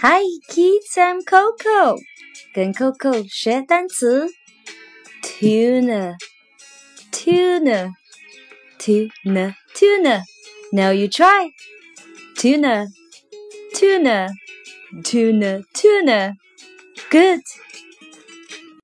Hi kids, I'm Coco. 跟 Coco 学单词，tuna, tuna, tuna, tuna. Now you try. Tuna, tuna, tuna, tuna. Good.